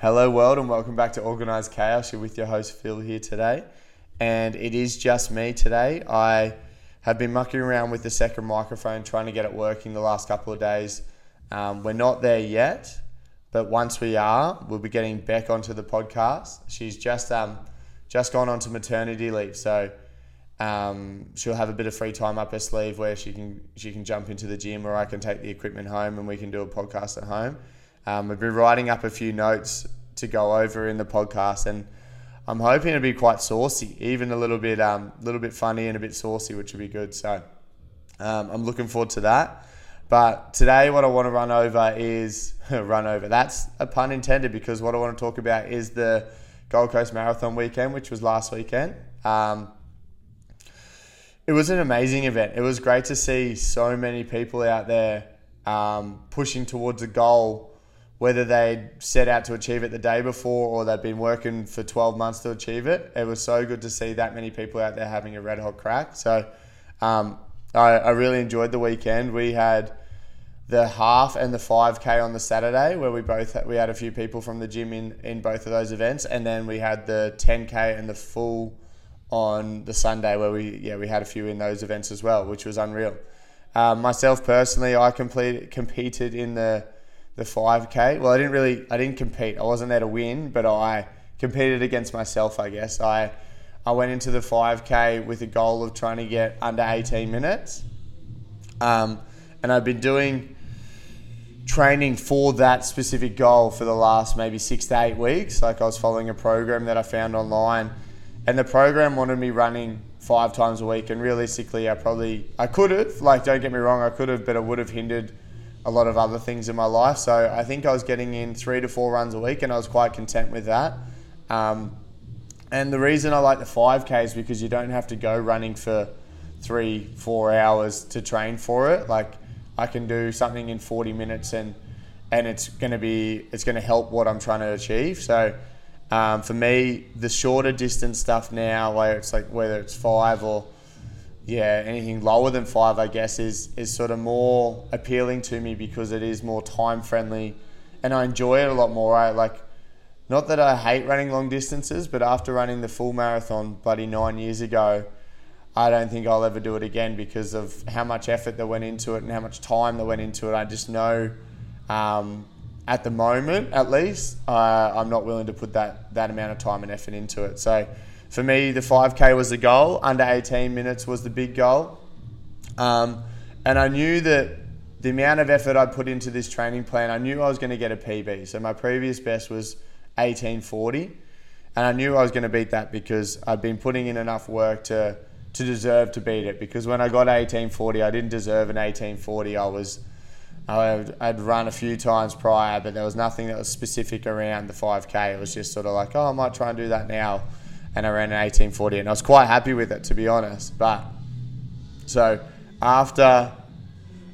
Hello, world, and welcome back to Organised Chaos. You're with your host Phil here today, and it is just me today. I have been mucking around with the second microphone, trying to get it working the last couple of days. Um, we're not there yet, but once we are, we'll be getting Beck onto the podcast. She's just um, just gone on to maternity leave, so um, she'll have a bit of free time up her sleeve where she can she can jump into the gym, or I can take the equipment home and we can do a podcast at home. Um, we've been writing up a few notes to go over in the podcast, and I'm hoping it'll be quite saucy, even a little bit, um, little bit funny and a bit saucy, which would be good. So um, I'm looking forward to that. But today, what I want to run over is run over. That's a pun intended because what I want to talk about is the Gold Coast Marathon weekend, which was last weekend. Um, it was an amazing event. It was great to see so many people out there um, pushing towards a goal, whether they'd set out to achieve it the day before or they'd been working for 12 months to achieve it. It was so good to see that many people out there having a red hot crack. So um, I, I really enjoyed the weekend. We had the half and the 5k on the Saturday where we both we had a few people from the gym in in both of those events and then we had the 10k and the full on the Sunday where we yeah we had a few in those events as well which was unreal. Um, myself personally I completed competed in the the 5k well I didn't really I didn't compete. I wasn't there to win but I competed against myself I guess. I I went into the 5k with a goal of trying to get under 18 minutes. Um, and I've been doing training for that specific goal for the last maybe six to eight weeks. Like I was following a program that I found online, and the program wanted me running five times a week. And realistically, I probably I could have. Like, don't get me wrong, I could have, but it would have hindered a lot of other things in my life. So I think I was getting in three to four runs a week, and I was quite content with that. Um, and the reason I like the 5K is because you don't have to go running for three, four hours to train for it. Like I can do something in 40 minutes and and it's going to be it's going to help what I'm trying to achieve. So um, for me, the shorter distance stuff now, where it's like whether it's five or yeah anything lower than five, I guess is is sort of more appealing to me because it is more time friendly, and I enjoy it a lot more. I like. Not that I hate running long distances, but after running the full marathon, bloody nine years ago, I don't think I'll ever do it again because of how much effort that went into it and how much time that went into it. I just know, um, at the moment at least, uh, I'm not willing to put that that amount of time and effort into it. So, for me, the 5K was the goal. Under 18 minutes was the big goal, um, and I knew that the amount of effort I put into this training plan, I knew I was going to get a PB. So my previous best was 1840, and I knew I was going to beat that because I'd been putting in enough work to to deserve to beat it because when I got 1840, I didn't deserve an 1840. I was I'd run a few times prior, but there was nothing that was specific around the 5k. It was just sort of like, oh, I might try and do that now, and I ran an 1840, and I was quite happy with it to be honest. But so after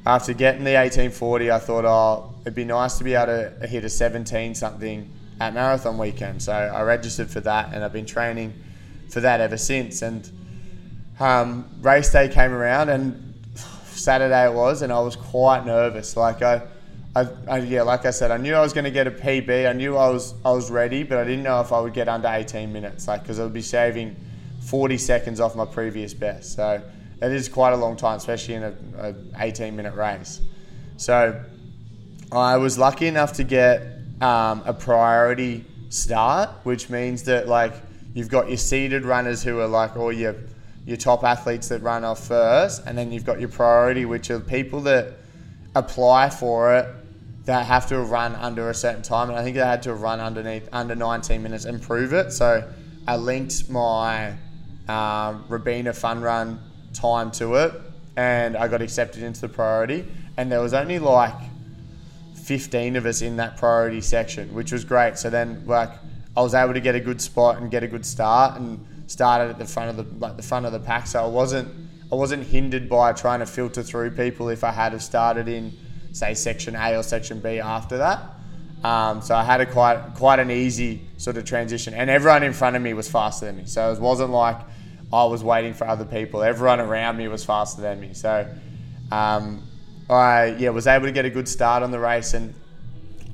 after getting the 1840, I thought, oh, it'd be nice to be able to hit a 17 something at marathon weekend. So I registered for that, and I've been training for that ever since. And um, race day came around and Saturday it was, and I was quite nervous. Like I, I, I yeah, like I said, I knew I was going to get a PB. I knew I was I was ready, but I didn't know if I would get under 18 minutes. Like because I would be saving 40 seconds off my previous best. So it is quite a long time, especially in a, a 18 minute race. So I was lucky enough to get um, a priority start, which means that like you've got your seeded runners who are like all your your top athletes that run off first, and then you've got your priority, which are people that apply for it that have to run under a certain time. And I think they had to run underneath under 19 minutes and prove it. So I linked my um, Robina Fun Run time to it, and I got accepted into the priority. And there was only like 15 of us in that priority section, which was great. So then, like, I was able to get a good spot and get a good start and started at the front of the like the front of the pack, so I wasn't I wasn't hindered by trying to filter through people if I had have started in say section A or section B after that. Um, so I had a quite quite an easy sort of transition, and everyone in front of me was faster than me. So it wasn't like I was waiting for other people. Everyone around me was faster than me. So um, I yeah was able to get a good start on the race, and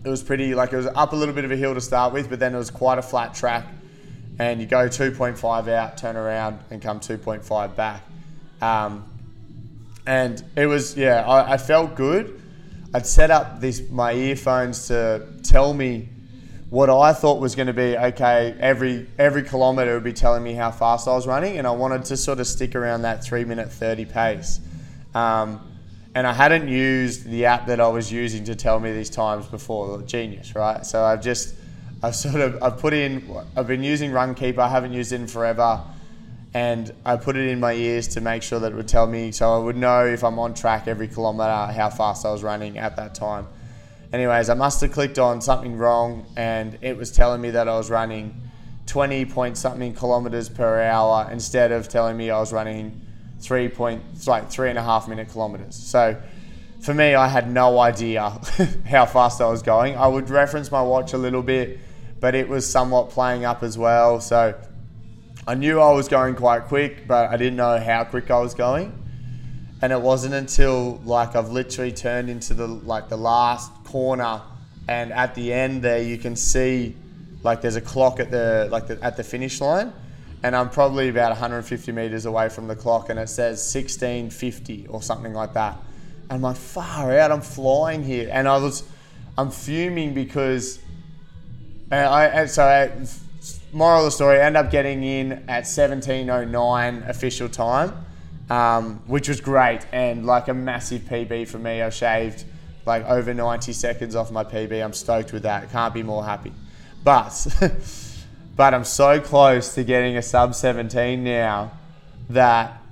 it was pretty like it was up a little bit of a hill to start with, but then it was quite a flat track, and you go 2.5 out, turn around, and come 2.5 back. Um, and it was yeah, I, I felt good. I'd set up this my earphones to tell me what I thought was going to be okay. Every every kilometre would be telling me how fast I was running, and I wanted to sort of stick around that three minute thirty pace. Um, and I hadn't used the app that I was using to tell me these times before, Genius, right? So I've just I've sort of I've put in I've been using Runkeeper. I haven't used it in forever, and I put it in my ears to make sure that it would tell me so I would know if I'm on track every kilometre how fast I was running at that time. Anyways, I must have clicked on something wrong and it was telling me that I was running 20 point something kilometers per hour instead of telling me I was running three point, like three and a half minute kilometers. So for me, I had no idea how fast I was going. I would reference my watch a little bit, but it was somewhat playing up as well. So I knew I was going quite quick, but I didn't know how quick I was going. And it wasn't until like I've literally turned into the like the last corner, and at the end there you can see like there's a clock at the like the, at the finish line, and I'm probably about 150 meters away from the clock, and it says 1650 or something like that. And I'm like, far out, I'm flying here, and I was, I'm fuming because, and I and so. I, moral of the story, end up getting in at 1709 official time, um, which was great and like a massive PB for me. I shaved like over 90 seconds off my PB. I'm stoked with that. Can't be more happy. But but I'm so close to getting a sub 17 now that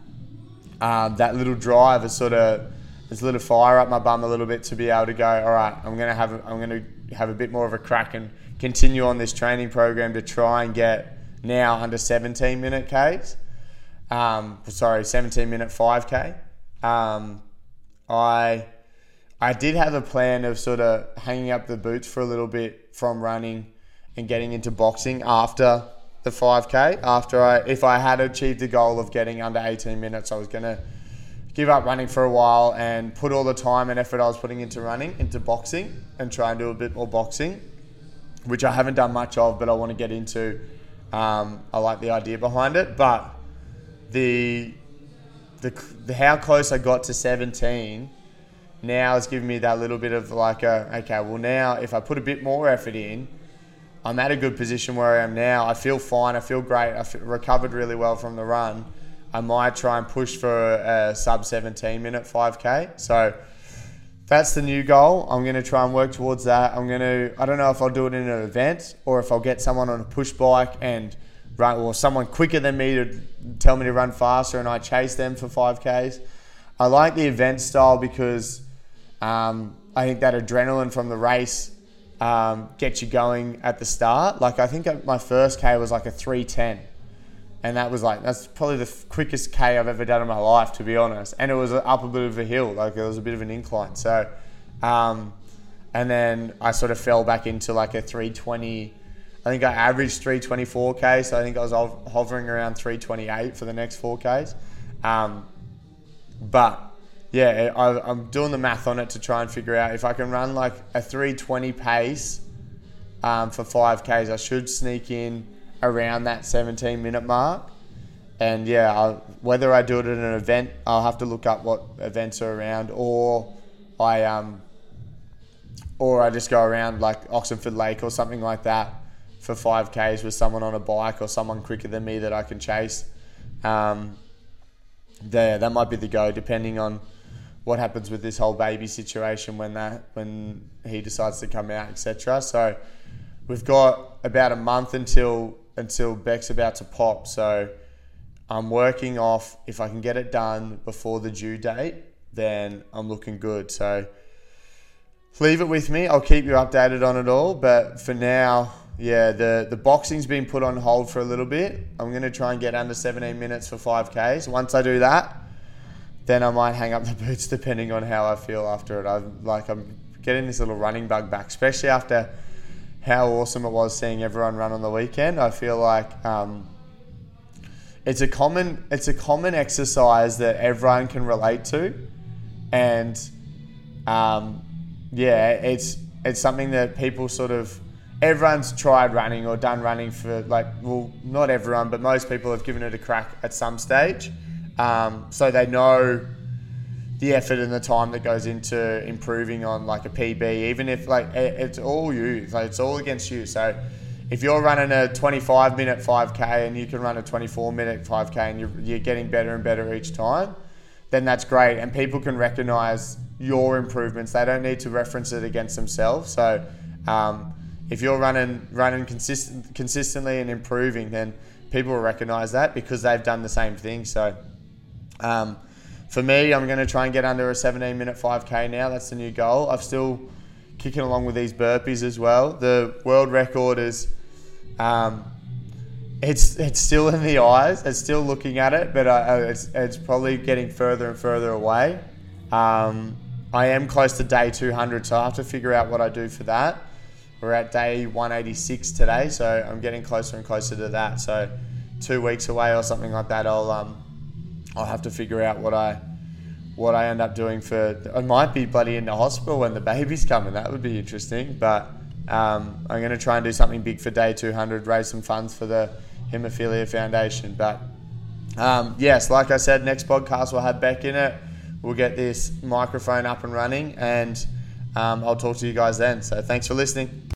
um, that little drive is sort of there's a little fire up my bum a little bit to be able to go. All right, I'm gonna have I'm gonna have a bit more of a crack and continue on this training program to try and get now under 17 minute Ks. Um, sorry, 17 minute 5K. Um, I I did have a plan of sort of hanging up the boots for a little bit from running and getting into boxing after the 5k. After I, if I had achieved the goal of getting under 18 minutes, I was gonna give up running for a while and put all the time and effort I was putting into running into boxing and try and do a bit more boxing, which I haven't done much of, but I want to get into. Um, I like the idea behind it, but the, the the how close I got to 17 now it's given me that little bit of like a, okay, well now if I put a bit more effort in, I'm at a good position where I am now. I feel fine. I feel great. I feel recovered really well from the run. I might try and push for a sub 17 minute 5k. So that's the new goal. I'm going to try and work towards that. I'm going to, I don't know if I'll do it in an event or if I'll get someone on a push bike and run, or someone quicker than me to tell me to run faster and I chase them for 5Ks. I like the event style because um, I think that adrenaline from the race um, gets you going at the start. Like I think my first K was like a 310. And that was like, that's probably the quickest K I've ever done in my life, to be honest. And it was up a bit of a hill, like it was a bit of an incline. So, um, and then I sort of fell back into like a 320. I think I averaged 324K, so I think I was hovering around 328 for the next 4Ks. Um, but yeah, I, am doing the math on it to try and figure out if I can run like a 320 pace um, for 5Ks, I should sneak in around that 17 minute mark. And yeah, I'll, whether I do it at an event, I'll have to look up what events are around, or I um, or I just go around like Oxenford Lake or something like that for 5Ks with someone on a bike or someone quicker than me that I can chase. Um, yeah, that might be the go, depending on what happens with this whole baby situation when that when he decides to come out, etc. So we've got about a month until until Beck's about to pop. So I'm working off if I can get it done before the due date, then I'm looking good. So leave it with me. I'll keep you updated on it all. But for now, yeah, the, the boxing's been put on hold for a little bit. I'm going to try and get under 17 minutes for 5Ks. Once I do that, then I might hang up the boots depending on how I feel after it. I'm like I'm getting this little running bug back, especially after how awesome it was seeing everyone run on the weekend. I feel like um, it's a common it's a common exercise that everyone can relate to, and um, yeah, it's it's something that people sort of everyone's tried running or done running for like well not everyone but most people have given it a crack at some stage um, so they know the effort and the time that goes into improving on like a pb even if like it's all you like it's all against you. So if you're running a 25 minute 5k and you can run a 24 minute 5k and you're, you're getting better and better each time then that's great. And people can recognize your improvements. They don't need to reference it against themselves. So um, if you're running running consistent, consistently and improving, then people will recognize that because they've done the same thing. So um, for me, I'm going to try and get under a 17 minute 5K now. That's the new goal. I'm still kicking along with these burpees as well. The world record is. Um, it's it's still in the eyes. It's still looking at it, but uh, it's it's probably getting further and further away. Um, I am close to day 200, so I have to figure out what I do for that. We're at day 186 today, so I'm getting closer and closer to that. So two weeks away or something like that, I'll um, I'll have to figure out what I what I end up doing for. I might be bloody in the hospital when the baby's coming. That would be interesting. But um, I'm going to try and do something big for day 200, raise some funds for the Haemophilia Foundation. But um, yes, like I said, next podcast we'll have Beck in it. We'll get this microphone up and running and um, I'll talk to you guys then. So thanks for listening.